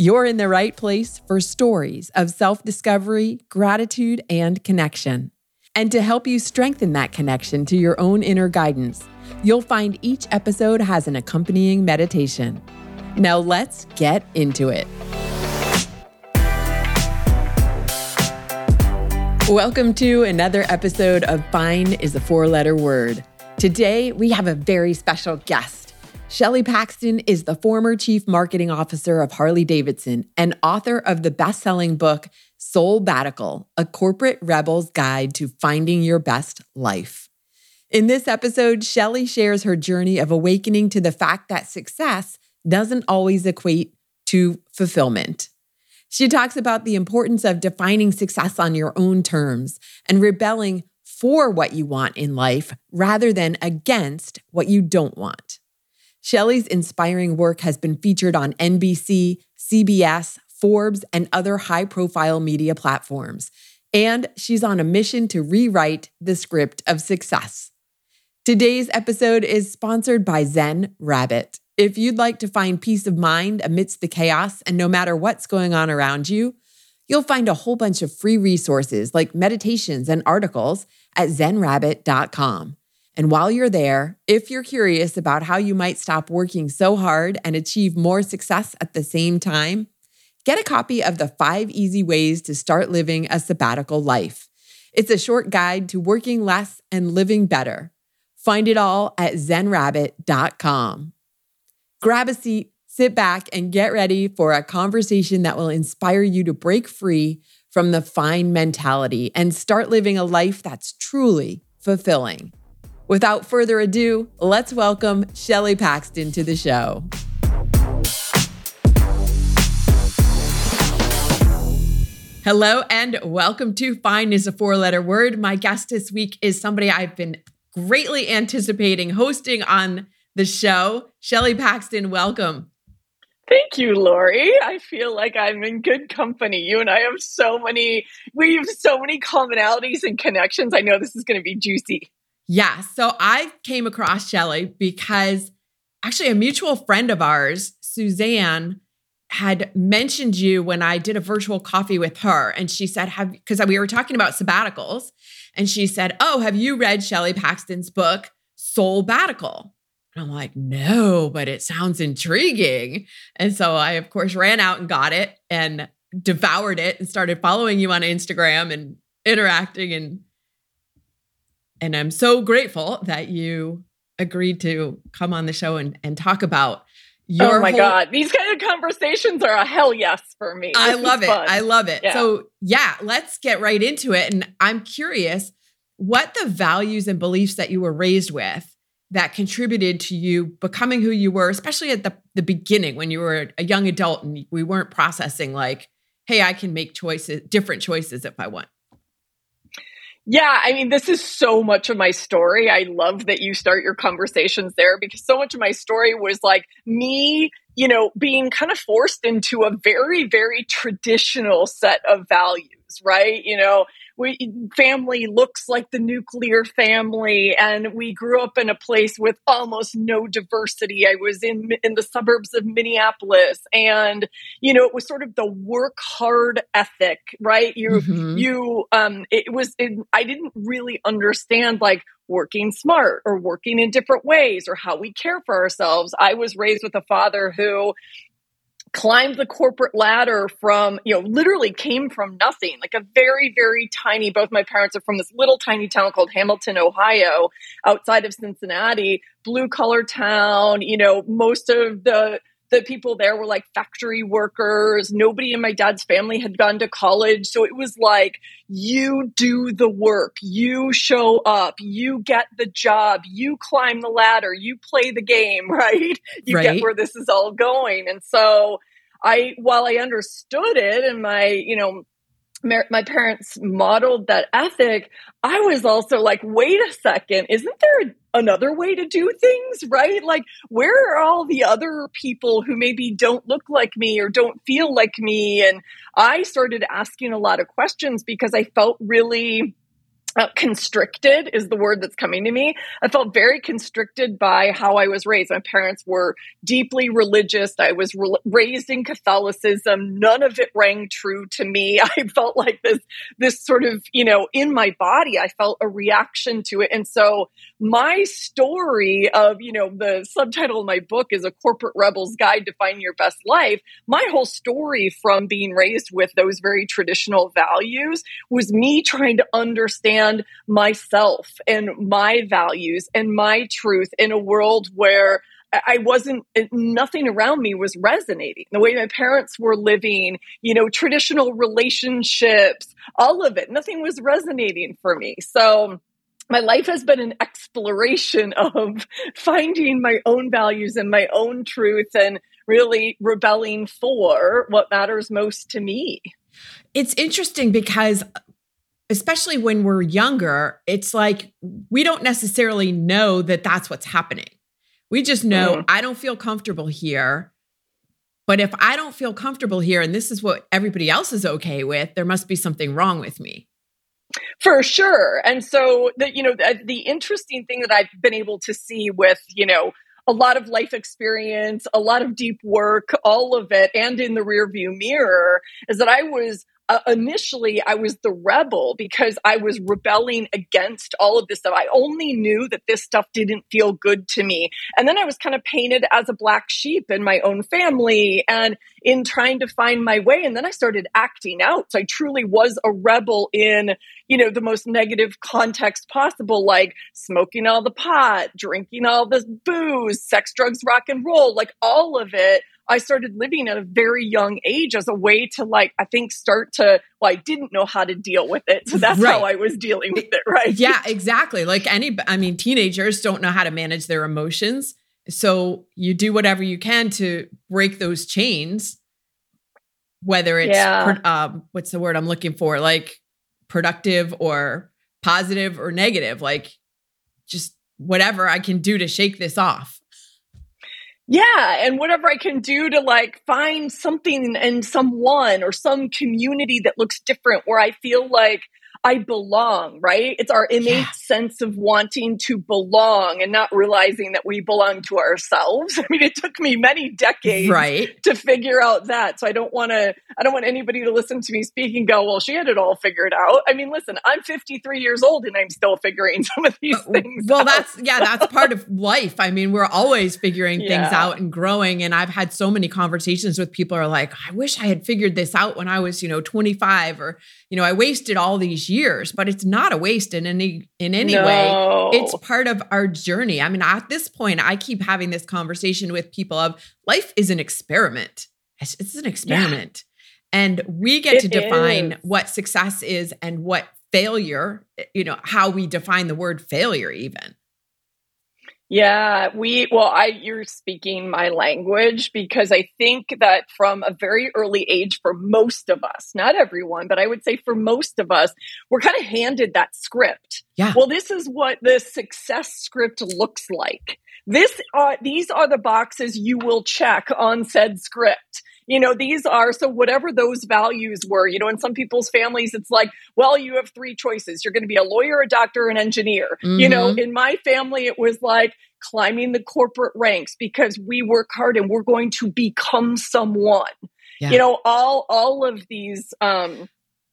You're in the right place for stories of self discovery, gratitude, and connection. And to help you strengthen that connection to your own inner guidance, you'll find each episode has an accompanying meditation. Now let's get into it. Welcome to another episode of Fine is a Four Letter Word. Today, we have a very special guest. Shelley Paxton is the former chief marketing officer of Harley Davidson and author of the best selling book, Soulbbatical A Corporate Rebel's Guide to Finding Your Best Life. In this episode, Shelley shares her journey of awakening to the fact that success doesn't always equate to fulfillment. She talks about the importance of defining success on your own terms and rebelling for what you want in life rather than against what you don't want. Shelley's inspiring work has been featured on NBC, CBS, Forbes, and other high profile media platforms. And she's on a mission to rewrite the script of success. Today's episode is sponsored by Zen Rabbit. If you'd like to find peace of mind amidst the chaos and no matter what's going on around you, you'll find a whole bunch of free resources like meditations and articles at zenrabbit.com. And while you're there, if you're curious about how you might stop working so hard and achieve more success at the same time, get a copy of the five easy ways to start living a sabbatical life. It's a short guide to working less and living better. Find it all at zenrabbit.com. Grab a seat, sit back, and get ready for a conversation that will inspire you to break free from the fine mentality and start living a life that's truly fulfilling. Without further ado, let's welcome Shelley Paxton to the show. Hello and welcome to Fine is a four letter word. My guest this week is somebody I've been greatly anticipating hosting on the show. Shelley Paxton, welcome. Thank you, Lori. I feel like I'm in good company. You and I have so many, we have so many commonalities and connections. I know this is going to be juicy. Yeah. So I came across Shelley because actually a mutual friend of ours, Suzanne, had mentioned you when I did a virtual coffee with her. And she said, Have because we were talking about sabbaticals. And she said, Oh, have you read Shelley Paxton's book, Soulbbatical? And I'm like, No, but it sounds intriguing. And so I, of course, ran out and got it and devoured it and started following you on Instagram and interacting and and I'm so grateful that you agreed to come on the show and, and talk about oh your Oh my whole- God. These kind of conversations are a hell yes for me. I This love it. fun. I love it. Yeah. So, yeah, let's get right into it. And I'm curious what the values and beliefs that you were raised with that contributed to you becoming who you were, especially at the, the beginning when you were a young adult and we weren't processing like, hey, I can make choices, different choices if I want. Yeah, I mean, this is so much of my story. I love that you start your conversations there because so much of my story was like me, you know, being kind of forced into a very, very traditional set of values, right? You know, we family looks like the nuclear family and we grew up in a place with almost no diversity. I was in in the suburbs of minneapolis and you know it was sort of the work hard ethic right? You Mhm. you um it was it, i didn't really understand like working smart or working in different ways or how we care for ourselves. I was raised with a father who climbed the corporate ladder from you know literally came from nothing like a very very tiny both my parents are from this little tiny town called hamilton ohio outside of cincinnati blue collar town you know most of the the people there were like factory workers. Nobody in my dad's family had gone to college. So it was like you do the work. You show up. You get the job. You climb the ladder. You play the game right? You Right. get where this is all going. And so i while i understood it and my you know my parents modeled that ethic, I was also like, wait a second, isn't there another way to do things, right? Like, where are all the other people who maybe don't look like me or don't feel like me? And I started asking a lot of questions because I felt really uh, constricted is the word that's coming to me. I felt very constricted by how I was raised. My parents were deeply religious. I was re- raised in Catholicism. None of it rang true to me. I felt like this, this sort of, you know, in my body, I felt a reaction to it. And so my story of, you know, the subtitle of my book is A Corporate Rebel's Guide to Finding Your Best Life. My whole story from being raised with those very traditional values was me trying to understand myself and my values and my truth in a world where I wasn't, nothing around me was resonating. The way my parents were living, you know, traditional relationships, all of it, nothing was resonating for me. So, my life has been an exploration of finding my own values and my own truth and really rebelling for what matters most to me. It's interesting because especially when we're younger, it's like we don't necessarily know that that's what's happening. We just know mm. I don't feel comfortable here. But if I don't feel comfortable here and this is what everybody else is okay with, there must be something wrong with me. For sure. And so the you know the, the interesting thing that I've been able to see with, you know, a lot of life experience, a lot of deep work, all of it and in the rearview mirror is that I was uh, initially I was the rebel because I was rebelling against all of this stuff. I only knew that this stuff didn't feel good to me. And then I was kind of painted as a black sheep in my own family and in trying to find my way. And then I started acting out. So I truly was a rebel in, you know, the most negative context possible, like smoking all the pot, drinking all this booze, sex, drugs, rock and roll, like all of it I started living at a very young age as a way to like, I think start to, well, I didn't know how to deal with it. So that's right. how I was dealing with it. Right. Yeah, exactly. Like any, I mean, teenagers don't know how to manage their emotions. So you do whatever you can to break those chains, whether it's, yeah. um, what's the word I'm looking for? Like productive or positive or negative, like just whatever I can do to shake this off yeah and whatever i can do to like find something and someone or some community that looks different where i feel like I belong, right? It's our innate yeah. sense of wanting to belong and not realizing that we belong to ourselves. I mean, it took me many decades right. to figure out that. So I don't want to, I don't want anybody to listen to me speak and go, well, she had it all figured out. I mean, listen, I'm 53 years old and I'm still figuring some of these things well, out. that's, yeah, that's part of life. I mean, we're always figuring yeah. things out and growing. And I've had so many conversations with people are like, I wish I had figured this out when I was, you know, 25 or, you know, I wasted all these years, but it's not a waste in any in any no. way. It's part of our journey. I mean, at this point, I keep having this conversation with people of life is an experiment. It's, it's an experiment. Yeah. And we get it to define is. what success is and what failure, you know, how we define the word failure even. Yeah, we well, I you're speaking my language because I think that from a very early age for most of us, not everyone, but I would say for most of us, we're kind of handed that script. Yeah. Well, this is what the success script looks like. This are these are the boxes you will check on said script you know, these are so whatever those values were, you know, in some people's families, it's like, well, you have three choices. You're going to be a lawyer, a doctor, an engineer. Mm-hmm. You know, mm-hmm. in my family, it was like climbing the corporate ranks because we work hard and we're going to become someone. Yeah. You know, all all of these um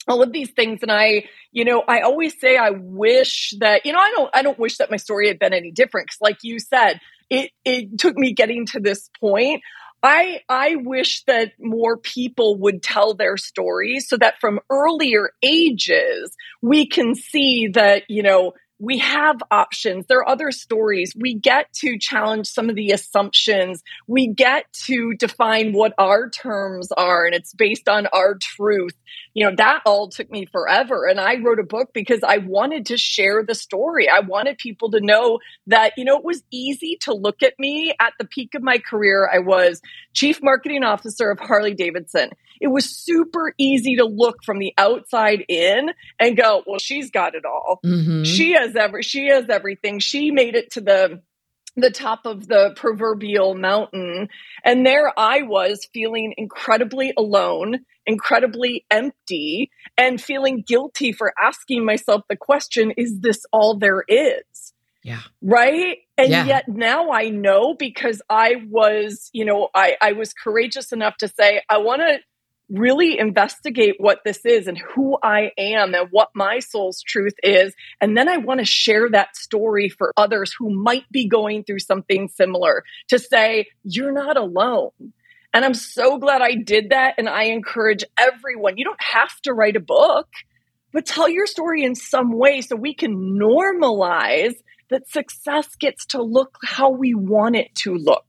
all of these things and i you know i always say i wish that you know i don't i don't wish that my story had been any different because like you said it it took me getting to this point I I wish that more people would tell their stories so that from earlier ages we can see that you know we have options. There are other stories. We get to challenge some of the assumptions. We get to define what our terms are, and it's based on our truth. You know, that all took me forever. And I wrote a book because I wanted to share the story. I wanted people to know that, you know, it was easy to look at me at the peak of my career. I was chief marketing officer of Harley Davidson. It was super easy to look from the outside in and go, well, she's got it all. Mm-hmm. She has every she has everything. She made it to the the top of the proverbial mountain. And there I was feeling incredibly alone, incredibly empty, and feeling guilty for asking myself the question is this all there is? Yeah. Right. And yeah. yet now I know because I was, you know, I, I was courageous enough to say, I want to really investigate what this is and who I am and what my soul's truth is. And then I want to share that story for others who might be going through something similar to say, you're not alone. And I'm so glad I did that. And I encourage everyone, you don't have to write a book, but tell your story in some way so we can normalize that success gets to look how we want it to look.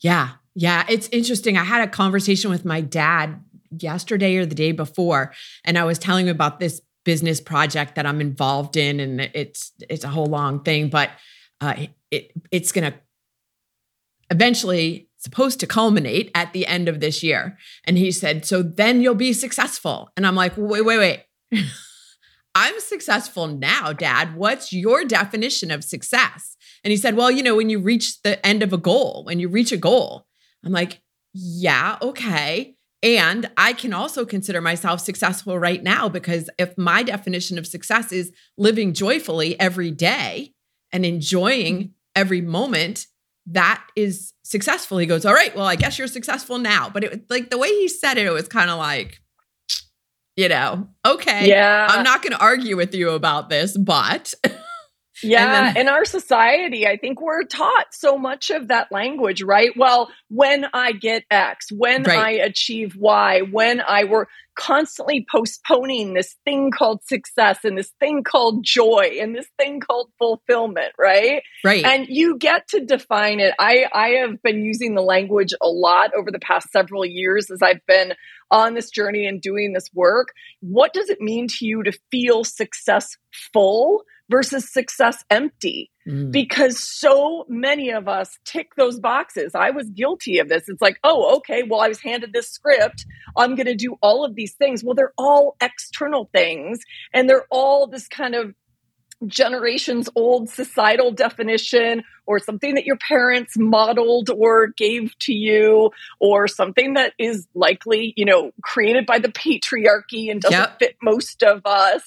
Yeah. Yeah, it's interesting. I had a conversation with my dad yesterday or the day before, and I was telling him about this business project that I'm involved in, and it's it's a whole long thing, but uh, it it's to eventually supposed to culminate at the end of this year. And he said, "So then you'll be successful." And I'm like, "Wait, wait, wait." I'm successful now, dad. What's your definition of success? And he said, Well, you know, when you reach the end of a goal, when you reach a goal, I'm like, Yeah, okay. And I can also consider myself successful right now because if my definition of success is living joyfully every day and enjoying mm-hmm. every moment, that is successful. He goes, All right, well, I guess you're successful now. But it like the way he said it, it was kind of like, you know, okay. Yeah. I'm not going to argue with you about this, but Yeah, then, in our society, I think we're taught so much of that language, right? Well, when I get X, when right. I achieve Y, when I were constantly postponing this thing called success and this thing called joy and this thing called fulfillment, right? Right. And you get to define it. I I have been using the language a lot over the past several years as I've been on this journey and doing this work. What does it mean to you to feel successful? Versus success empty mm. because so many of us tick those boxes. I was guilty of this. It's like, oh, okay, well, I was handed this script. I'm going to do all of these things. Well, they're all external things and they're all this kind of generations old societal definition or something that your parents modeled or gave to you or something that is likely you know created by the patriarchy and doesn't yep. fit most of us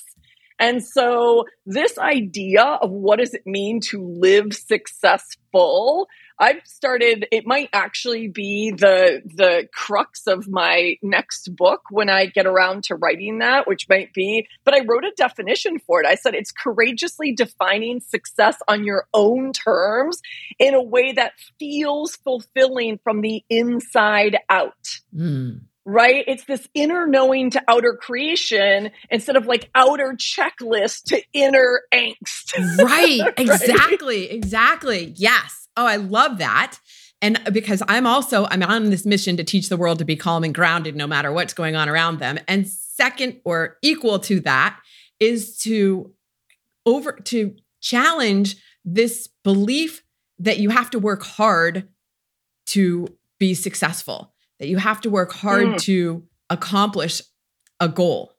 and so this idea of what does it mean to live successful, I've started it might actually be the the crux of my next book when I get around to writing that, which might be, but I wrote a definition for it. I said it's courageously defining success on your own terms in a way that feels fulfilling from the inside out. Mm right? It's this inner knowing to outer creation instead of like outer checklist to inner angst. right. Exactly. right? Exactly. Yes. Oh, I love that. And uh, because I'm also I'm on this mission to teach the world to be calm and grounded no matter what's going on around them. And second or equal to that is to over to challenge this belief that you have to work hard to be successful that you have to work hard mm. to accomplish a goal.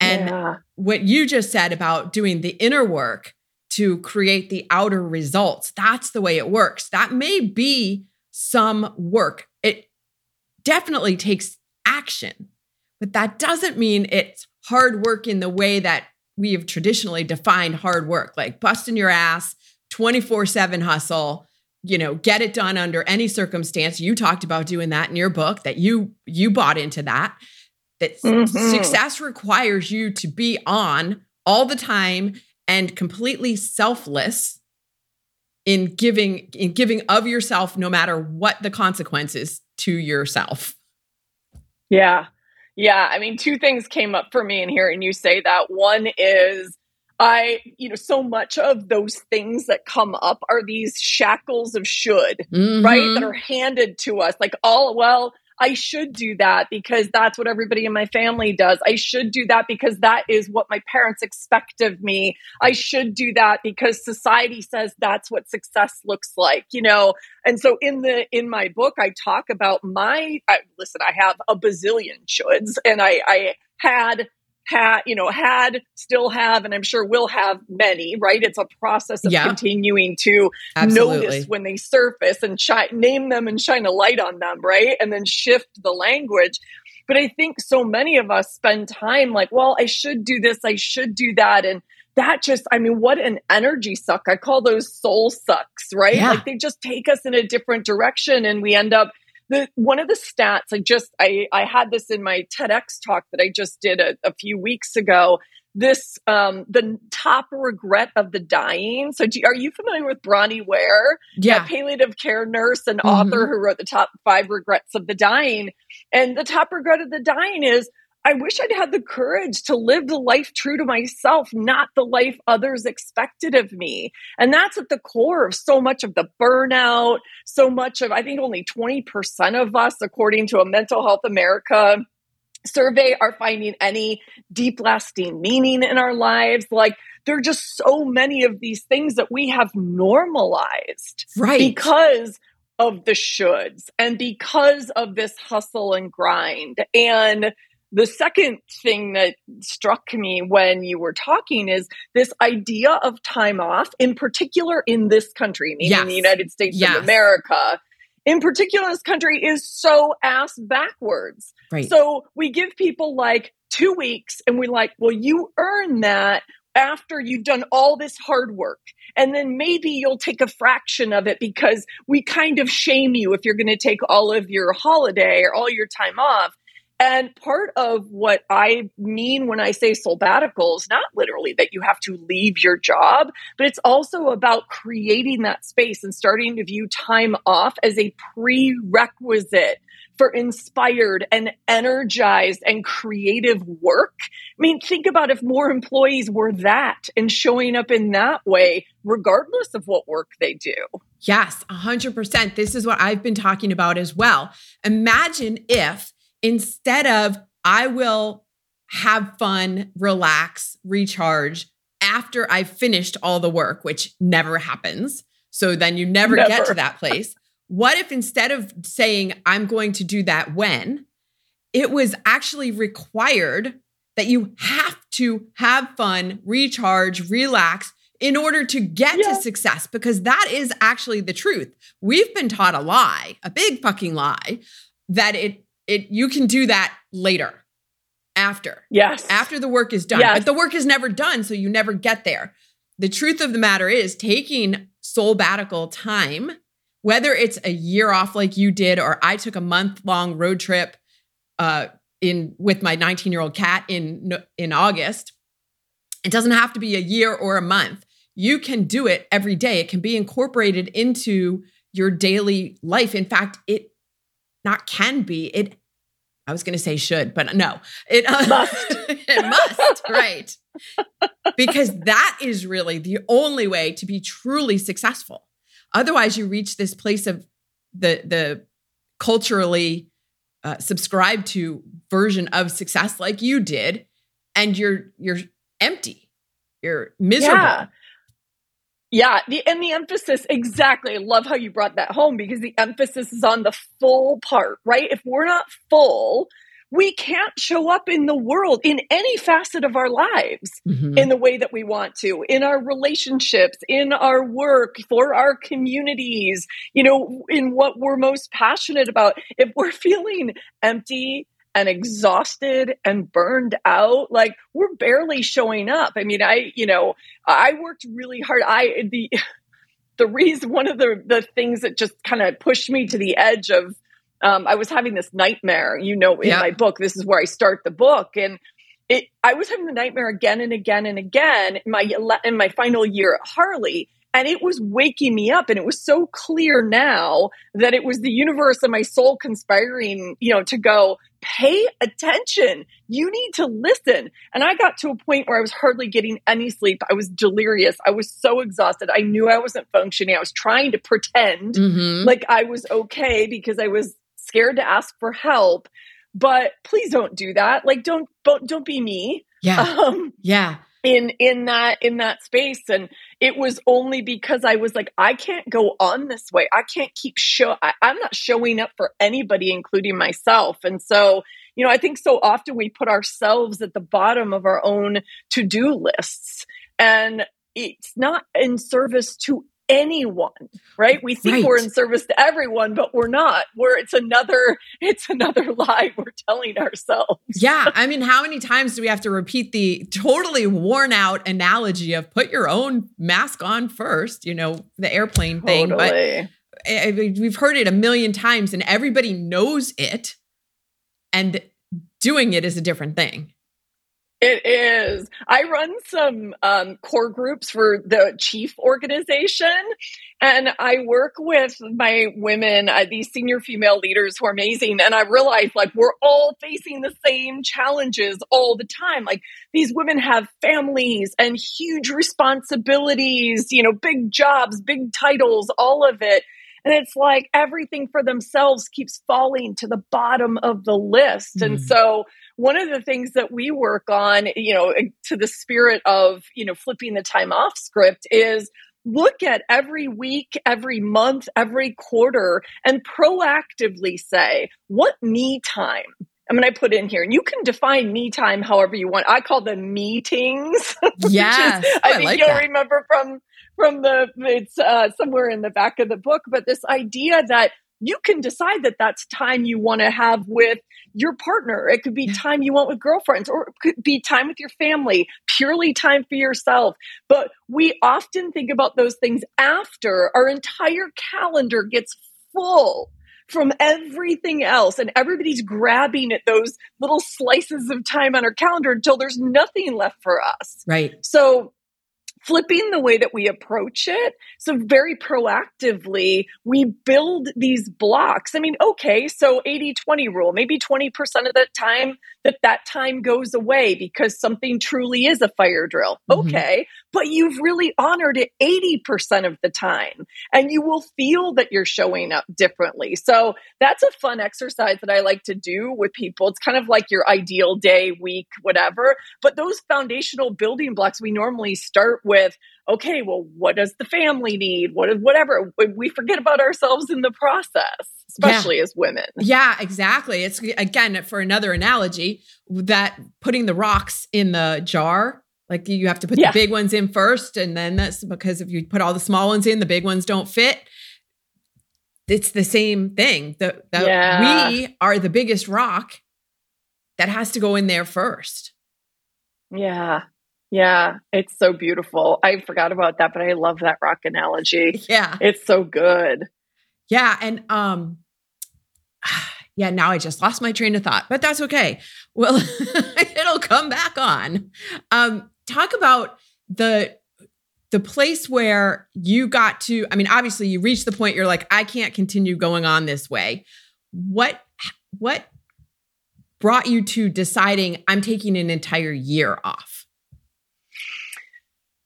And yeah. what you just said about doing the inner work to create the outer results, that's the way it works. That may be some work. It definitely takes action, but that doesn't mean it's hard work in the way that we have traditionally defined hard work, like busting your ass, 24 7 hustle, you know get it done under any circumstance. You talked about doing that in your book that you you bought into that that mm-hmm. success requires you to be on all the time and completely selfless in giving in giving of yourself no matter what the consequences to yourself. Yeah. Yeah. I mean two things came up for me in hearing you say that. One is I, you know, so much of those things that come up are these shackles of should, mm-hmm. right? That are handed to us. Like, all, well, I should do that because that's what everybody in my family does. I should do that because that is what my parents expect of me. I should do that because society says that's what success looks like, you know? And so in the, in my book, I talk about my, I, listen, I have a bazillion shoulds and I, I had had, you know, had, still have, and I'm sure will have many, right? It's a process of yeah. continuing to Absolutely. notice when they surface and shi- name them and shine a light on them, right? And then shift the language. But I think so many of us spend time like, well, I should do this, I should do that. And that just, I mean, what an energy suck. I call those soul sucks, right? Yeah. Like they just take us in a different direction and we end up the one of the stats I just I I had this in my TEDx talk that I just did a, a few weeks ago. This um the top regret of the dying. So do, are you familiar with Bronnie Ware? Yeah, palliative care nurse and mm-hmm. author who wrote the top five regrets of the dying. And the top regret of the dying is I wish I'd had the courage to live the life true to myself, not the life others expected of me. And that's at the core of so much of the burnout, so much of, I think only 20% of us, according to a Mental Health America survey, are finding any deep lasting meaning in our lives. Like, there are just so many of these things that we have normalized. Right. Because of the shoulds and because of this hustle and grind. And the second thing that struck me when you were talking is this idea of time off, in particular in this country, meaning yes. the United States yes. of America. In particular, this country is so ass backwards. Right. So we give people like two weeks and we're like, well, you earn that after you've done all this hard work. And then maybe you'll take a fraction of it because we kind of shame you if you're going to take all of your holiday or all your time off. And part of what I mean when I say sabbatical is not literally that you have to leave your job, but it's also about creating that space and starting to view time off as a prerequisite for inspired and energized and creative work. I mean, think about if more employees were that and showing up in that way, regardless of what work they do. Yes, 100%. This is what I've been talking about as well. Imagine if instead of I will have fun, relax, recharge after I've finished all the work, which never happens. So then you never, never. get to that place. what if instead of saying, I'm going to do that when, it was actually required that you have to have fun, recharge, relax in order to get yeah. to success? Because that is actually the truth. We've been taught a lie, a big fucking lie, that it it you can do that later after. Yes. After the work is done. Yes. but the work is never done so you never get there. The truth of the matter is taking sabbatical time whether it's a year off like you did or i took a month long road trip uh, in with my 19 year old cat in in august it doesn't have to be a year or a month. You can do it every day. It can be incorporated into your daily life. In fact it not can be it I was going to say should, but no, it uh, must. it must, right? Because that is really the only way to be truly successful. Otherwise, you reach this place of the the culturally uh, subscribed to version of success, like you did, and you're you're empty, you're miserable. Yeah. Yeah, the and the emphasis exactly. I love how you brought that home because the emphasis is on the full part, right? If we're not full, we can't show up in the world in any facet of our lives mm-hmm. in the way that we want to, in our relationships, in our work, for our communities, you know, in what we're most passionate about. If we're feeling empty, and exhausted and burned out like we're barely showing up i mean i you know i worked really hard i the the reason one of the the things that just kind of pushed me to the edge of um, i was having this nightmare you know in yeah. my book this is where i start the book and it i was having the nightmare again and again and again in my in my final year at harley And it was waking me up. And it was so clear now that it was the universe and my soul conspiring, you know, to go, pay attention. You need to listen. And I got to a point where I was hardly getting any sleep. I was delirious. I was so exhausted. I knew I wasn't functioning. I was trying to pretend mm-hmm. like I was okay because I was scared to ask for help. But please don't do that. Like don't don't, don't be me. Yeah. Um, yeah in in that in that space. And it was only because i was like i can't go on this way. I can't keep show I, i'm not showing up for anybody including myself. And so you know i think so often we put ourselves at the bottom of our own to-do lists. And it's not in service to anyone right we think right. we're in service to everyone but we're not we're it's another it's another lie we're telling ourselves yeah i mean how many times do we have to repeat the totally worn out analogy of put your own mask on first you know the airplane thing totally. but we've heard it a million times and everybody knows it and doing it is a different thing it is. I run some um, core groups for the chief organization, and I work with my women, uh, these senior female leaders who are amazing. And I realize like we're all facing the same challenges all the time. Like these women have families and huge responsibilities, you know, big jobs, big titles, all of it. And it's like everything for themselves keeps falling to the bottom of the list. Mm. And so one of the things that we work on, you know, to the spirit of, you know, flipping the time off script is look at every week, every month, every quarter and proactively say, what me time I'm going to put in here, and you can define me time however you want. I call them meetings. Yeah, I, I think like you'll that. remember from from the it's uh, somewhere in the back of the book, but this idea that you can decide that that's time you want to have with your partner. It could be time you want with girlfriends, or it could be time with your family, purely time for yourself. But we often think about those things after our entire calendar gets full from everything else and everybody's grabbing at those little slices of time on our calendar until there's nothing left for us. Right. So flipping the way that we approach it. So, very proactively, we build these blocks. I mean, okay, so 80 20 rule, maybe 20% of the time that that time goes away because something truly is a fire drill. Mm-hmm. Okay, but you've really honored it 80% of the time and you will feel that you're showing up differently. So, that's a fun exercise that I like to do with people. It's kind of like your ideal day, week, whatever. But those foundational building blocks we normally start with okay, well, what does the family need? What is whatever? We forget about ourselves in the process, especially yeah. as women. Yeah, exactly. It's again for another analogy that putting the rocks in the jar. Like you have to put yeah. the big ones in first, and then that's because if you put all the small ones in, the big ones don't fit. It's the same thing. That yeah. we are the biggest rock that has to go in there first. Yeah. Yeah, it's so beautiful. I forgot about that, but I love that rock analogy. Yeah. It's so good. Yeah, and um yeah, now I just lost my train of thought, but that's okay. Well, it'll come back on. Um talk about the the place where you got to I mean, obviously you reached the point you're like I can't continue going on this way. What what brought you to deciding I'm taking an entire year off?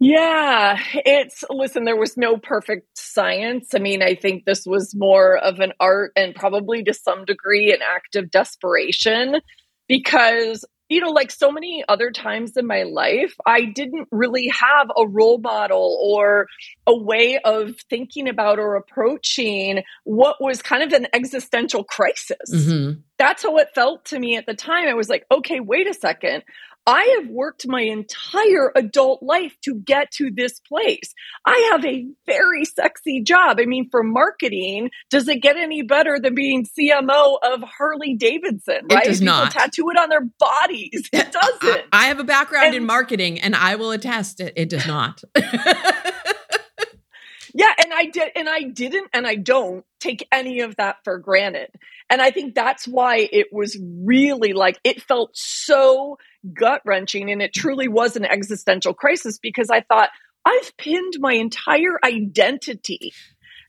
Yeah, it's listen, there was no perfect science. I mean, I think this was more of an art and probably to some degree an act of desperation because, you know, like so many other times in my life, I didn't really have a role model or a way of thinking about or approaching what was kind of an existential crisis. Mm-hmm. That's how it felt to me at the time. I was like, okay, wait a second. I have worked my entire adult life to get to this place. I have a very sexy job. I mean, for marketing, does it get any better than being CMO of Harley Davidson? Right? It does People not. tattoo it on their bodies. It doesn't. I, I have a background and, in marketing, and I will attest it. It does not. yeah, and I did, and I didn't, and I don't take any of that for granted. And I think that's why it was really like it felt so gut wrenching and it truly was an existential crisis because I thought, I've pinned my entire identity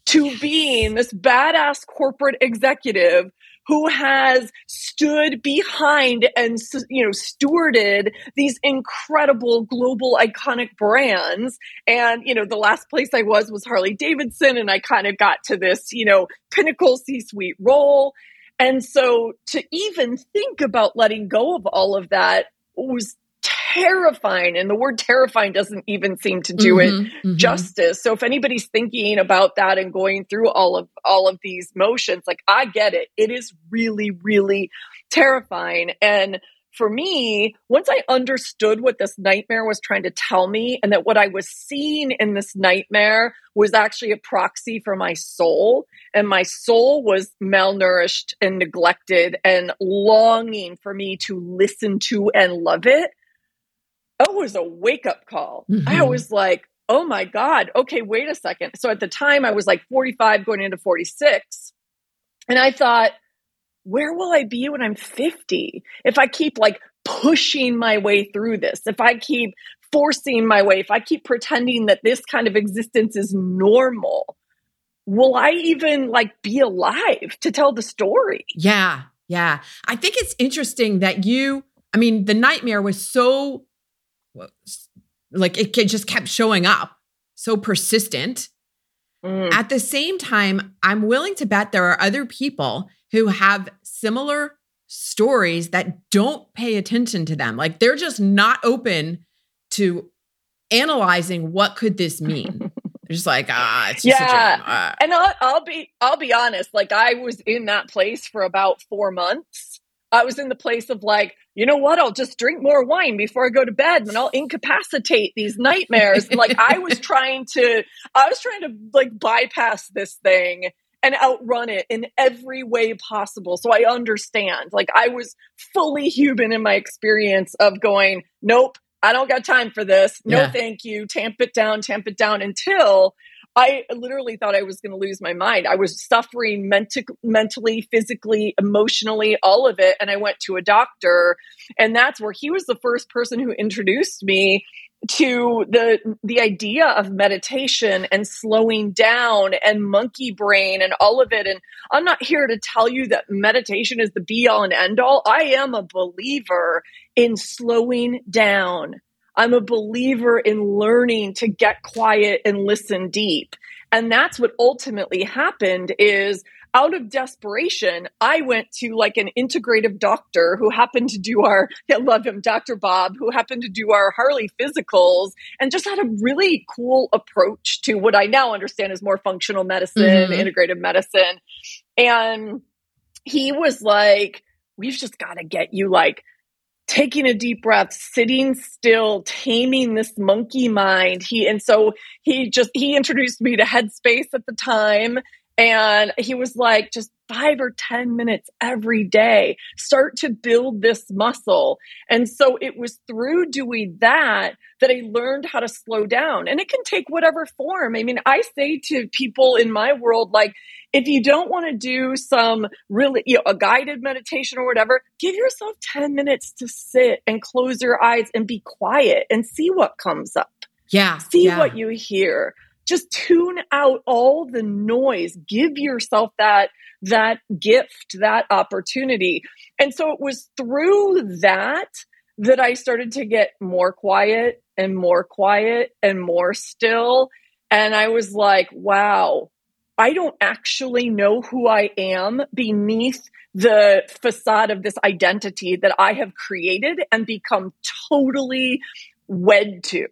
to being this badass corporate executive who has stood behind and you know stewarded these incredible global iconic brands. And you know the last place i was was harley davidson and i kind of got to this you know pinnacle c suite role. And so to even think about letting go of all of that was terrifying and the word terrifying doesn't even seem to do mm-hmm, it mm-hmm. justice. So if anybody's thinking about that and going through all of all of these motions like i get it. It is really really terrifying. And for me, once I understood what this nightmare was trying to tell me, and that what I was seeing in this nightmare was actually a proxy for my soul, and my soul was malnourished and neglected and longing for me to listen to and love it, it was a wake up call. Mm-hmm. I was like, oh my God, okay, wait a second. So at the time, I was like 45 going into 46. And I thought, where will I be when I'm 50? If I keep like pushing my way through this, if I keep forcing my way, if I keep pretending that this kind of existence is normal, will I even like be alive to tell the story? Yeah. Yeah. I think it's interesting that you, I mean, the nightmare was so like it just kept showing up, so persistent. Mm. At the same time, I'm willing to bet there are other people who have similar stories that don't pay attention to them. Like they're just not open to analyzing what could this mean. they're just like, ah, it's just yeah. Uh. And I'll, I'll be I'll be honest. Like I was in that place for about four months. I was in the place of like, you know what? I'll just drink more wine before I go to bed and I'll incapacitate these nightmares. like I was trying to, I was trying to like bypass this thing and outrun it in every way possible. So I understand. Like I was fully human in my experience of going, nope, I don't got time for this. No, yeah. thank you. Tamp it down, tamp it down until I literally thought I was going to lose my mind. I was suffering menti- mentally, physically, emotionally, all of it. And I went to a doctor, and that's where he was the first person who introduced me to the the idea of meditation and slowing down and monkey brain and all of it and i'm not here to tell you that meditation is the be all and end all i am a believer in slowing down i'm a believer in learning to get quiet and listen deep and that's what ultimately happened is out of desperation, I went to like an integrative doctor who happened to do our, I love him, Dr. Bob, who happened to do our Harley physicals and just had a really cool approach to what I now understand is more functional medicine, mm-hmm. integrative medicine. And he was like, we've just got to get you like taking a deep breath sitting still taming this monkey mind. He and so he just he introduced me to headspace at the time and he was like, just five or 10 minutes every day, start to build this muscle. And so it was through doing that that I learned how to slow down. And it can take whatever form. I mean, I say to people in my world, like, if you don't want to do some really, you know, a guided meditation or whatever, give yourself 10 minutes to sit and close your eyes and be quiet and see what comes up. Yeah. See yeah. what you hear just tune out all the noise. Give yourself that that gift that opportunity. And so it was through that that i started to get more quiet and more quiet and more still. And i was like wow i don't actually know who i am beneath the facade of this identity that i have created and become totally wed to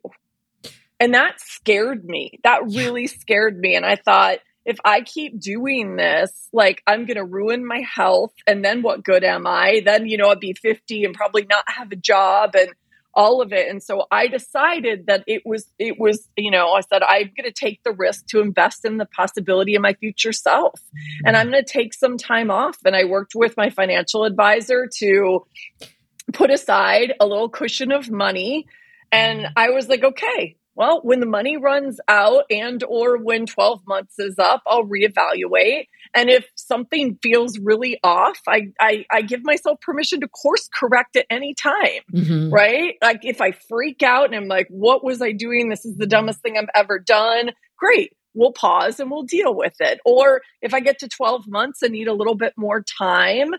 and that scared me. That really scared me. And I thought, if I keep doing this, like I'm going to ruin my health. And then what good am I? Then, you know, I'd be 50 and probably not have a job and all of it. And so I decided that it was, it was, you know, I said, I'm going to take the risk to invest in the possibility of my future self. And I'm mm-hmm. going to take some time off. And I worked with my financial advisor to put aside a little cushion of money. And mm-hmm. I was like, okay, well, when the money runs out and or when 12 months is up, I'll reevaluate. And if something feels really off, I I, I give myself permission to course correct at any time. Mm-hmm. Right? Like if I freak out and I'm like, what was I doing? This is the dumbest thing I've ever done. Great. We'll pause and we'll deal with it. Or if I get to 12 months and need a little bit more time,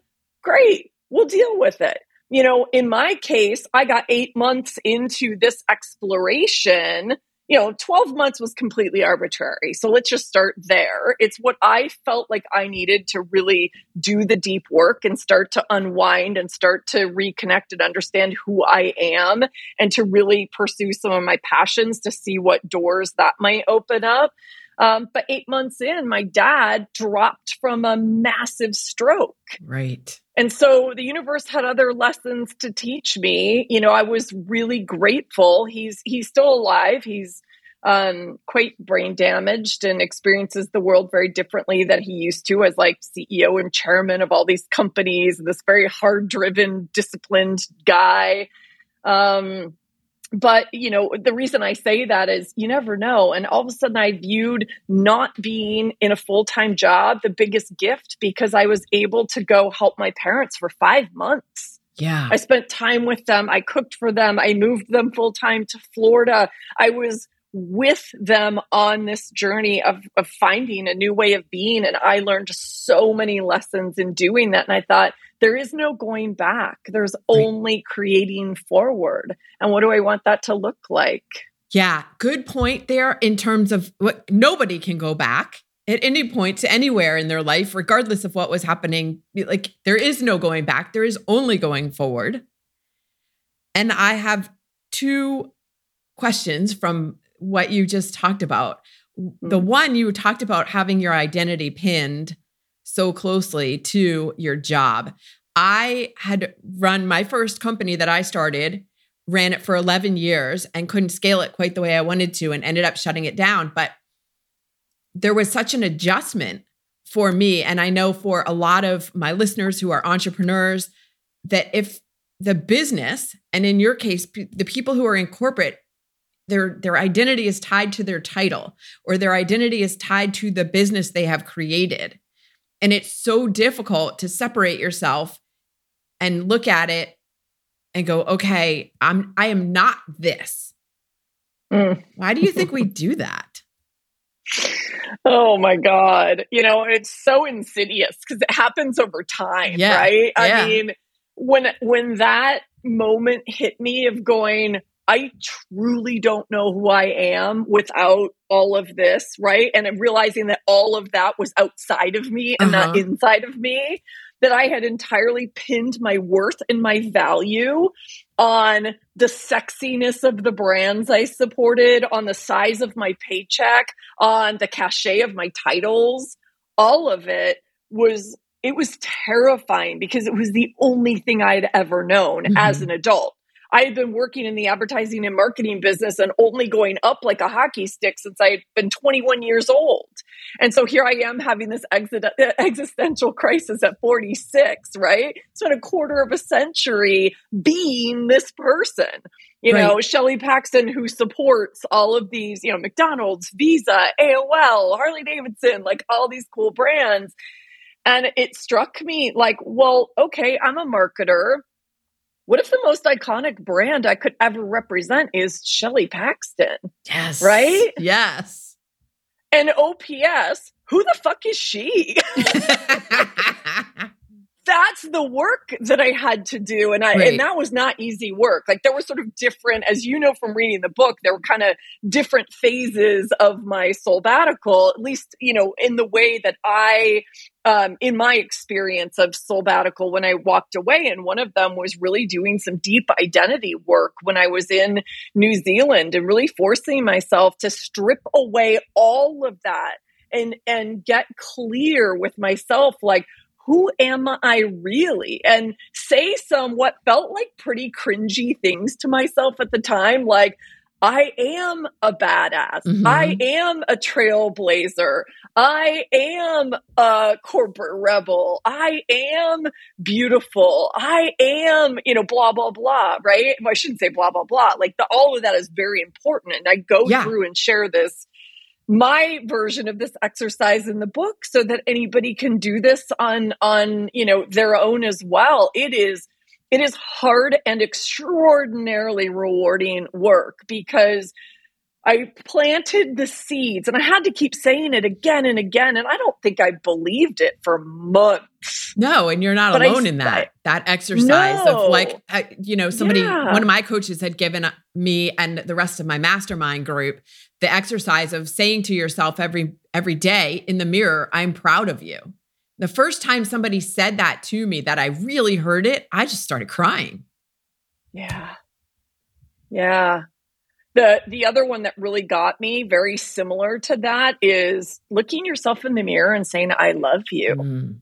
great. We'll deal with it you know, in my case, I got eight months into this exploration. You know, 12 months was completely arbitrary. So let's just start there. It's what I felt like I needed to really do the deep work and start to unwind and start to reconnect and understand who I am and to really pursue some of my passions to see what doors that might open up. Um, but eight months in, my dad dropped from a massive stroke. Right. And so the universe had other lessons to teach me. You know, I was really grateful. He's he's still alive. He's um, quite brain damaged and experiences the world very differently than he used to as like CEO and chairman of all these companies. This very hard driven, disciplined guy. Um, but you know the reason i say that is you never know. And all of a sudden i viewed not being in a full-time job the biggest gift because i was able to go help my parents for five months. Yeah. I spent time with them. I cooked for them. I moved them full-time to florida. I was with them on this journey of, of finding a new way of being and i learned so many lessons in doing that and i thought there is no going back. There's only creating forward. And what do I want that to look like? Yeah, good point there in terms of what nobody can go back at any point to anywhere in their life, regardless of what was happening. Like there is no going back, there is only going forward. And I have two questions from what you just talked about. Mm-hmm. The one you talked about having your identity pinned so closely to your job. I had run my first company that I started, ran it for 11 years and couldn't scale it quite the way I wanted to and ended up shutting it down. But there was such an adjustment for me. And I know for a lot of my listeners who are entrepreneurs that if the business, and in your case, the people who are in corporate, their their identity is tied to their title or their identity is tied to the business they have created and it's so difficult to separate yourself and look at it and go, okay, I'm I am not this. Mm. Why do you think we do that? Oh my God. You know, it's so insidious because it happens over time, yeah. right? Yeah. I mean, when when that moment hit me of going, I truly don't know who I am without all of this, right? And I'm realizing that all of that was outside of me and uh-huh. not inside of me, that I had entirely pinned my worth and my value on the sexiness of the brands I supported, on the size of my paycheck, on the cachet of my titles. All of it was it was terrifying because it was the only thing I'd ever known mm-hmm. as an adult. I had been working in the advertising and marketing business and only going up like a hockey stick since I had been 21 years old. And so here I am having this existential crisis at 46, right? Spent a quarter of a century being this person. You right. know, Shelley Paxton, who supports all of these, you know, McDonald's, Visa, AOL, Harley Davidson, like all these cool brands. And it struck me like, well, okay, I'm a marketer what if the most iconic brand I could ever represent is Shelley Paxton? Yes. Right? Yes. And OPS, who the fuck is she? that's the work that I had to do. And I right. and that was not easy work. Like there were sort of different, as you know from reading the book, there were kind of different phases of my sabbatical, at least, you know, in the way that I um, in my experience of sabbatical, when I walked away. And one of them was really doing some deep identity work when I was in New Zealand and really forcing myself to strip away all of that and and get clear with myself like who am I really? And say some what felt like pretty cringy things to myself at the time, like, I am a badass. Mm-hmm. I am a trailblazer. I am a corporate rebel. I am beautiful. I am, you know, blah, blah, blah, right? Well, I shouldn't say blah, blah, blah. Like the, all of that is very important. And I go yeah. through and share this my version of this exercise in the book so that anybody can do this on on you know their own as well it is it is hard and extraordinarily rewarding work because I planted the seeds and I had to keep saying it again and again. And I don't think I believed it for months. No, and you're not but alone I, in that. I, that exercise no. of like, uh, you know, somebody, yeah. one of my coaches had given me and the rest of my mastermind group the exercise of saying to yourself every every day in the mirror, I'm proud of you. The first time somebody said that to me that I really heard it, I just started crying. Yeah. Yeah. The the other one that really got me, very similar to that, is looking yourself in the mirror and saying, I love you. Mm.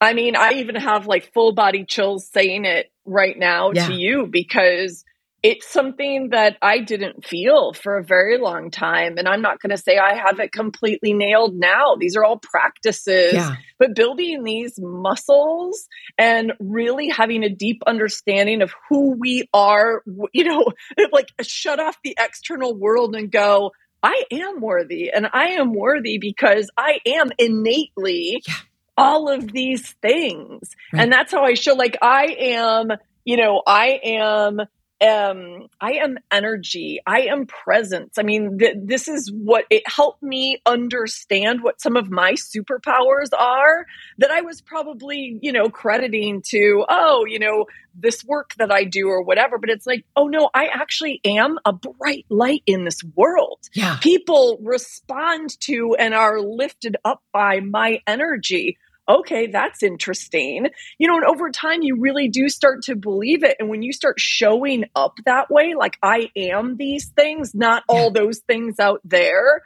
I mean, I even have like full body chills saying it right now yeah. to you because it's something that I didn't feel for a very long time. And I'm not going to say I have it completely nailed now. These are all practices, yeah. but building these muscles and really having a deep understanding of who we are, you know, like shut off the external world and go, I am worthy. And I am worthy because I am innately yeah. all of these things. Right. And that's how I show, like, I am, you know, I am um, I am energy. I am presence. I mean, th- this is what it helped me understand what some of my superpowers are that I was probably, you know, crediting to, oh, you know, this work that I do or whatever. But it's like, oh no, I actually am a bright light in this world. Yeah. People respond to and are lifted up by my energy okay, that's interesting. You know, and over time, you really do start to believe it. And when you start showing up that way, like I am these things, not all those things out there,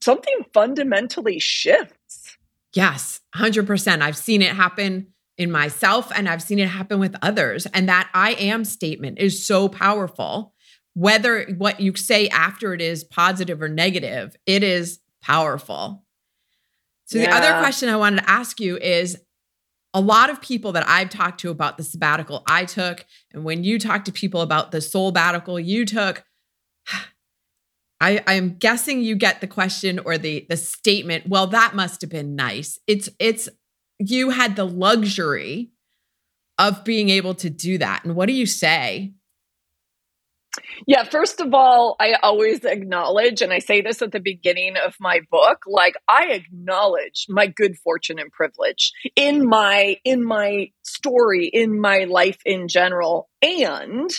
something fundamentally shifts. Yes, 100%. I've seen it happen in myself and I've seen it happen with others. And that I am statement is so powerful. Whether what you say after it is positive or negative, it is powerful. So yeah. the other question I wanted to ask you is a lot of people that I've talked to about the sabbatical I took, and when you talk to people about the soul sabbatical you took, I, I'm guessing you get the question or the the statement, well, that must have been nice. It's it's you had the luxury of being able to do that. And what do you say yeah, first of all, I always acknowledge, and I say this at the beginning of my book, like I acknowledge my good fortune and privilege in mm-hmm. my in my story, in my life in general. And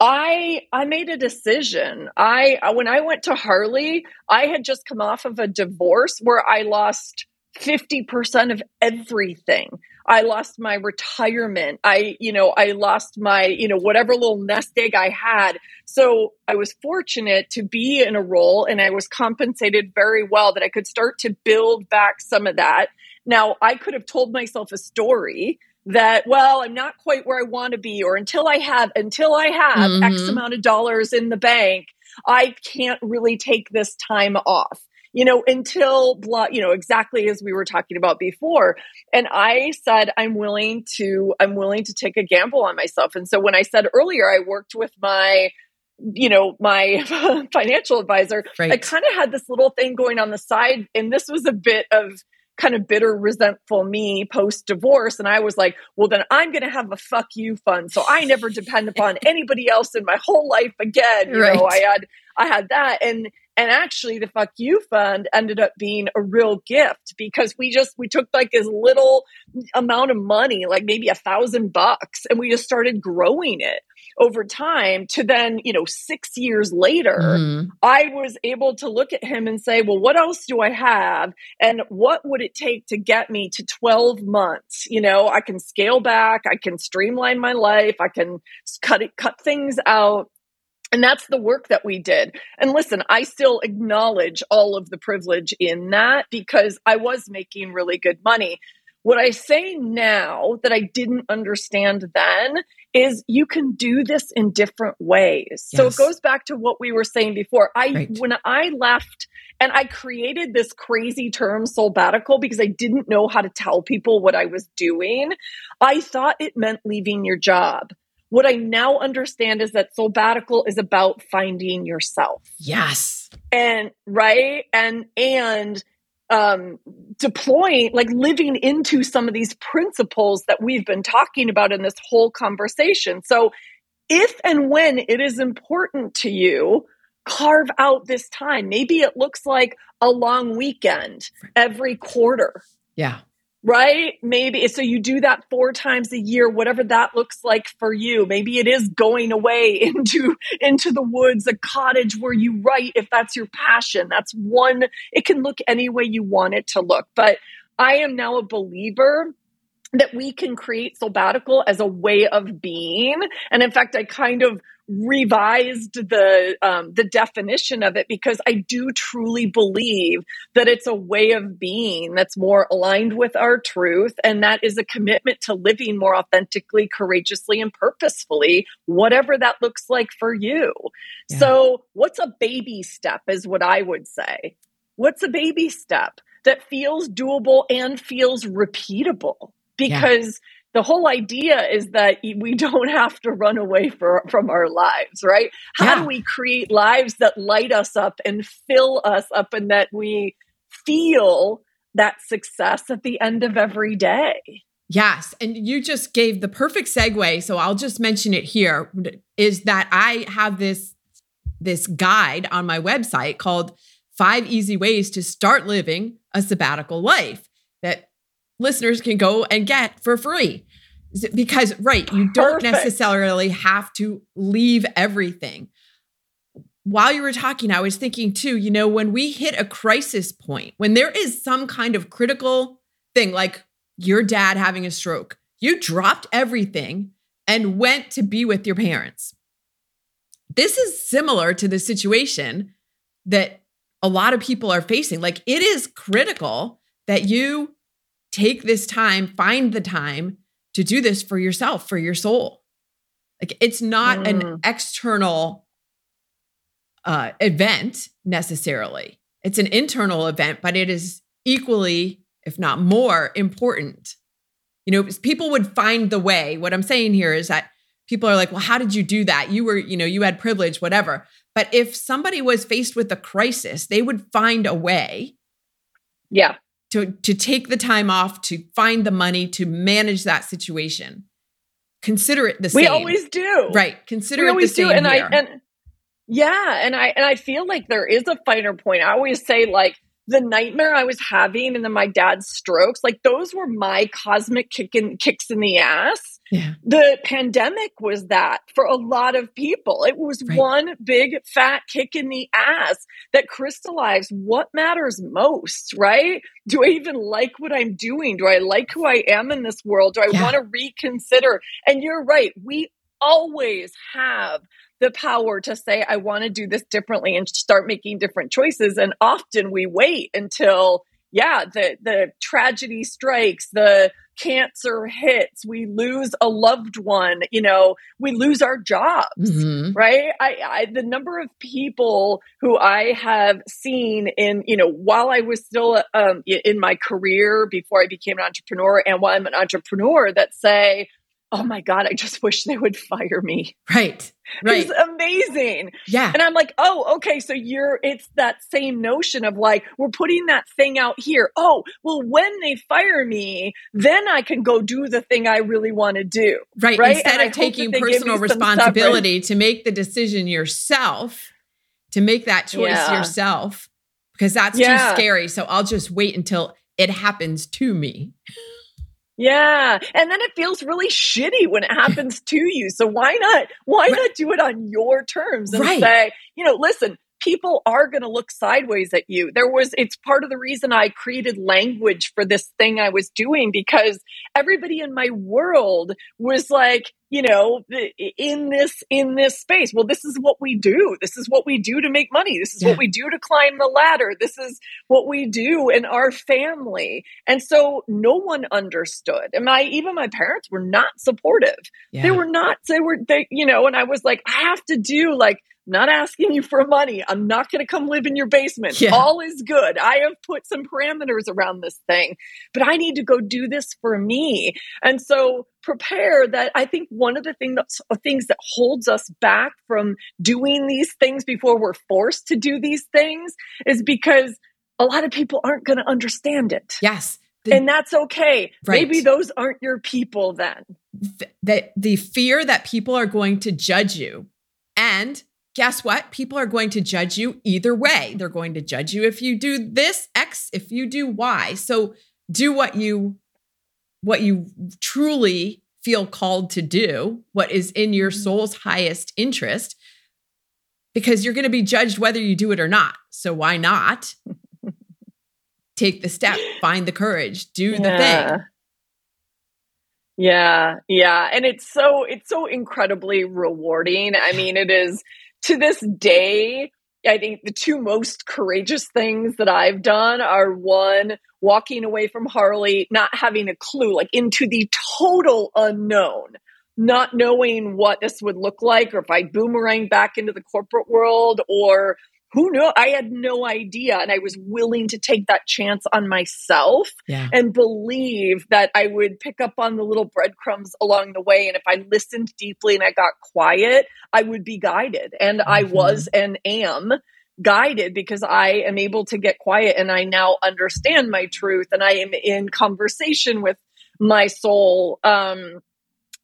I I made a decision. I when I went to Harley, I had just come off of a divorce where I lost 50% of everything. I lost my retirement. I, you know, I lost my, you know, whatever little nest egg I had. So I was fortunate to be in a role and I was compensated very well that I could start to build back some of that. Now, I could have told myself a story that well i'm not quite where i want to be or until i have until i have mm-hmm. x amount of dollars in the bank i can't really take this time off you know, until blah, you know, exactly as we were talking about before. And I said, I'm willing to, I'm willing to take a gamble on myself. And so when I said earlier, I worked with my, you know, my financial advisor, right. I kind of had this little thing going on the side. And this was a bit of, kind of bitter, resentful me post divorce. And I was like, well, then I'm going to have a fuck you fund. So I never depend upon anybody else in my whole life again. You right. know, I had, I had that. And, and actually, the Fuck You Fund ended up being a real gift because we just we took like this little amount of money, like maybe a thousand bucks, and we just started growing it over time to then, you know, six years later, mm-hmm. I was able to look at him and say, well, what else do I have? And what would it take to get me to 12 months? You know, I can scale back, I can streamline my life, I can cut it, cut things out. And that's the work that we did. And listen, I still acknowledge all of the privilege in that because I was making really good money. What I say now that I didn't understand then is you can do this in different ways. Yes. So it goes back to what we were saying before. I right. when I left and I created this crazy term soulbbatical because I didn't know how to tell people what I was doing. I thought it meant leaving your job. What I now understand is that sabbatical is about finding yourself. Yes. And right and and um, deploying, like living into some of these principles that we've been talking about in this whole conversation. So, if and when it is important to you, carve out this time. Maybe it looks like a long weekend every quarter. Yeah right? Maybe so you do that four times a year, whatever that looks like for you. Maybe it is going away into into the woods, a cottage where you write if that's your passion. That's one it can look any way you want it to look. But I am now a believer that we can create sabbatical as a way of being. And in fact, I kind of revised the um, the definition of it because I do truly believe that it's a way of being that's more aligned with our truth, and that is a commitment to living more authentically, courageously, and purposefully, whatever that looks like for you. Yeah. So, what's a baby step? Is what I would say. What's a baby step that feels doable and feels repeatable? Because yeah the whole idea is that we don't have to run away for, from our lives, right? How yeah. do we create lives that light us up and fill us up and that we feel that success at the end of every day? Yes. And you just gave the perfect segue. So I'll just mention it here is that I have this this guide on my website called Five Easy Ways to Start Living a Sabbatical Life that listeners can go and get for free. Because, right, you don't Perfect. necessarily have to leave everything. While you were talking, I was thinking too, you know, when we hit a crisis point, when there is some kind of critical thing, like your dad having a stroke, you dropped everything and went to be with your parents. This is similar to the situation that a lot of people are facing. Like, it is critical that you take this time, find the time to do this for yourself, for your soul. Like it's not mm. an external uh, event necessarily. It's an internal event, but it is equally, if not more, important. You know, people would find the way. What I'm saying here is that people are like, well, how did you do that? You were, you know, you had privilege, whatever. But if somebody was faced with a crisis, they would find a way. Yeah to, to take the time off to find the money to manage that situation. Consider it the same. We always do. Right. Consider we it the same. Do. And here. I and yeah, and I and I feel like there is a finer point. I always say like the nightmare I was having and then my dad's strokes, like those were my cosmic kick in, kicks in the ass. Yeah. The pandemic was that for a lot of people. It was right. one big fat kick in the ass that crystallized what matters most, right? Do I even like what I'm doing? Do I like who I am in this world? Do I yeah. want to reconsider? And you're right. We always have the power to say, I want to do this differently and start making different choices. And often we wait until, yeah, the, the tragedy strikes, the cancer hits, we lose a loved one, you know, we lose our jobs, mm-hmm. right? I, I, the number of people who I have seen in, you know, while I was still um, in my career before I became an entrepreneur and while I'm an entrepreneur that say, oh my God, I just wish they would fire me. Right. Right. It's amazing. Yeah. And I'm like, oh, okay. So you're, it's that same notion of like, we're putting that thing out here. Oh, well, when they fire me, then I can go do the thing I really want to do. Right. right? Instead and of I taking personal responsibility to make the decision yourself, to make that choice yeah. yourself, because that's yeah. too scary. So I'll just wait until it happens to me. Yeah. And then it feels really shitty when it happens to you. So why not why right. not do it on your terms and right. say, you know, listen, people are going to look sideways at you. There was it's part of the reason I created language for this thing I was doing because everybody in my world was like, you know, in this in this space. Well, this is what we do. This is what we do to make money. This is yeah. what we do to climb the ladder. This is what we do in our family. And so no one understood. And my even my parents were not supportive. Yeah. They were not they were they you know, and I was like I have to do like not asking you for money. I'm not going to come live in your basement. Yeah. All is good. I have put some parameters around this thing, but I need to go do this for me. And so prepare that I think one of the thing that's, uh, things that holds us back from doing these things before we're forced to do these things is because a lot of people aren't going to understand it. Yes. The, and that's okay. Right. Maybe those aren't your people then. The, the, the fear that people are going to judge you and guess what? People are going to judge you either way. They're going to judge you if you do this X, if you do Y. So do what you what you truly feel called to do, what is in your mm-hmm. soul's highest interest because you're going to be judged whether you do it or not. So why not? Take the step, find the courage, do yeah. the thing. Yeah, yeah, and it's so it's so incredibly rewarding. I mean, it is to this day, I think the two most courageous things that I've done are one, walking away from Harley, not having a clue, like into the total unknown, not knowing what this would look like, or if I boomerang back into the corporate world, or who knew? I had no idea. And I was willing to take that chance on myself yeah. and believe that I would pick up on the little breadcrumbs along the way. And if I listened deeply and I got quiet, I would be guided. And mm-hmm. I was and am guided because I am able to get quiet and I now understand my truth and I am in conversation with my soul. Um,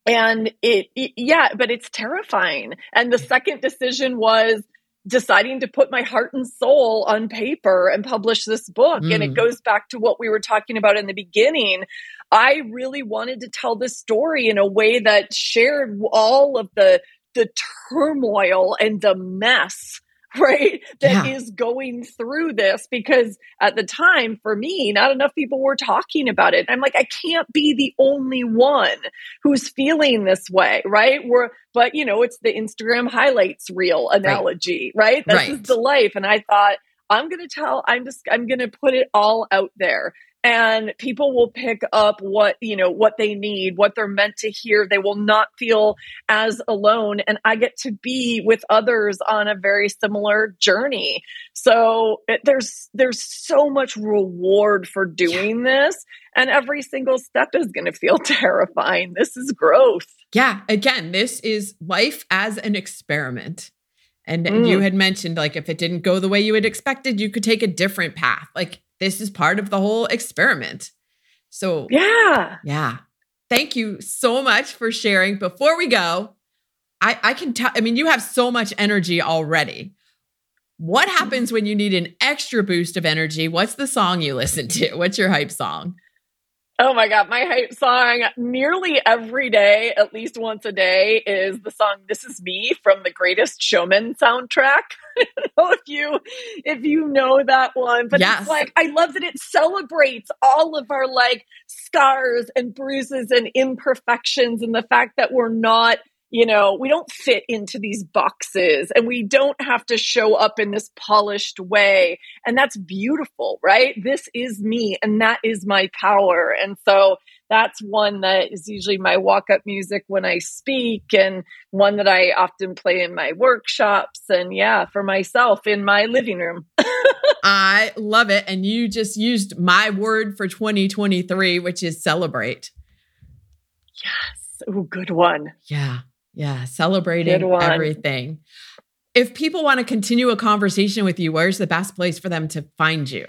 and it, it, yeah, but it's terrifying. And the second decision was deciding to put my heart and soul on paper and publish this book. Mm. And it mm. goes back to what we were talking about in the beginning. I really wanted to tell this story in a way that shared all of the the turmoil and the mess right that yeah. is going through this because at the time for me not enough people were talking about it i'm like i can't be the only one who's feeling this way right we're but you know it's the instagram highlights reel analogy right, right? this right. is the life and i thought i'm going to tell i'm just i'm going to put it all out there and people will pick up what you know what they need what they're meant to hear. They will not feel as alone and i get to be with others on a very similar journey. So it, there's there's so much reward for doing yeah. this and every single step is going to feel terrifying. This is growth. Yeah again this is life as an experiment. And mm. you had mentioned like if it didn't go the way you had expected you could take a different path. Like this is part of the whole experiment. So, yeah. Yeah. Thank you so much for sharing. Before we go, I, I can tell, I mean, you have so much energy already. What happens when you need an extra boost of energy? What's the song you listen to? What's your hype song? Oh my God, my hype song nearly every day, at least once a day, is the song This Is Me from the Greatest Showman soundtrack. I don't know if you if you know that one, but yes. it's like I love that it celebrates all of our like scars and bruises and imperfections and the fact that we're not you know, we don't fit into these boxes and we don't have to show up in this polished way. And that's beautiful, right? This is me and that is my power. And so that's one that is usually my walk up music when I speak and one that I often play in my workshops and yeah, for myself in my living room. I love it. And you just used my word for 2023, which is celebrate. Yes. Oh, good one. Yeah. Yeah, celebrating everything. If people want to continue a conversation with you, where's the best place for them to find you?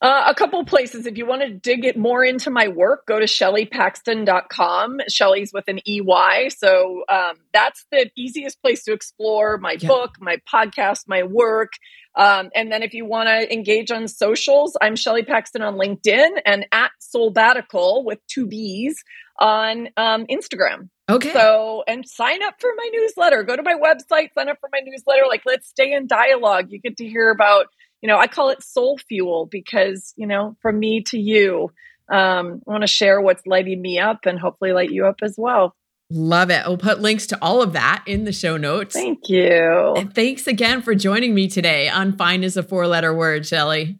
Uh, a couple places. If you want to dig it more into my work, go to shelleypaxton.com. Shelley's with an EY. So um, that's the easiest place to explore my yeah. book, my podcast, my work. Um, and then if you want to engage on socials, I'm Shelley Paxton on LinkedIn and at Soulbbatical with two B's on um, Instagram. Okay. So, and sign up for my newsletter. Go to my website, sign up for my newsletter. Like, let's stay in dialogue. You get to hear about, you know, I call it soul fuel because, you know, from me to you, um, I want to share what's lighting me up and hopefully light you up as well. Love it. We'll put links to all of that in the show notes. Thank you. And thanks again for joining me today on Fine is a Four Letter Word, Shelley.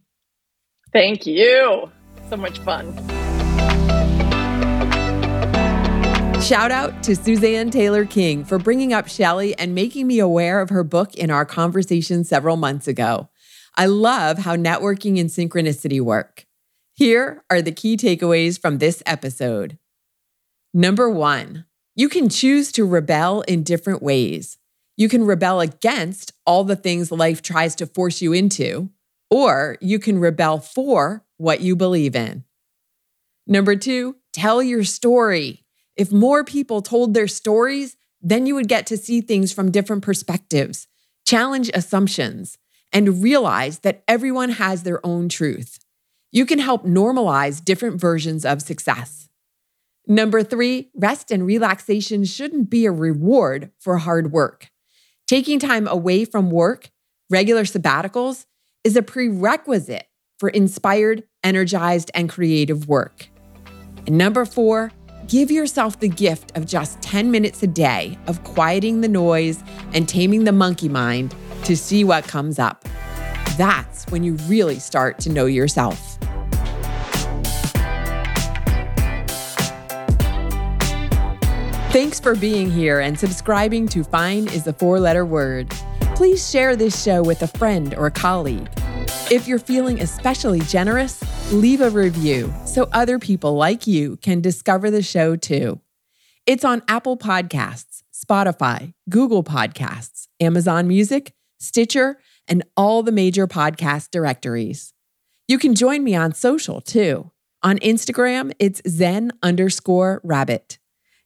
Thank you. So much fun. Shout out to Suzanne Taylor King for bringing up Shelley and making me aware of her book in our conversation several months ago. I love how networking and synchronicity work. Here are the key takeaways from this episode. Number one, you can choose to rebel in different ways. You can rebel against all the things life tries to force you into, or you can rebel for what you believe in. Number two, tell your story. If more people told their stories, then you would get to see things from different perspectives, challenge assumptions, and realize that everyone has their own truth. You can help normalize different versions of success. Number three, rest and relaxation shouldn't be a reward for hard work. Taking time away from work, regular sabbaticals, is a prerequisite for inspired, energized, and creative work. And number four, give yourself the gift of just 10 minutes a day of quieting the noise and taming the monkey mind to see what comes up. That's when you really start to know yourself. Thanks for being here and subscribing to Fine is a four letter word. Please share this show with a friend or a colleague. If you're feeling especially generous, leave a review so other people like you can discover the show too. It's on Apple Podcasts, Spotify, Google Podcasts, Amazon Music, Stitcher, and all the major podcast directories. You can join me on social too. On Instagram, it's zen underscore rabbit.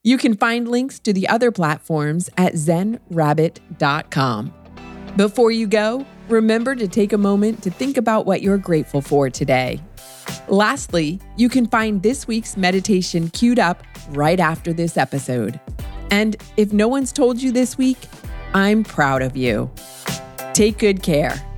You can find links to the other platforms at zenrabbit.com. Before you go, remember to take a moment to think about what you're grateful for today. Lastly, you can find this week's meditation queued up right after this episode. And if no one's told you this week, I'm proud of you. Take good care.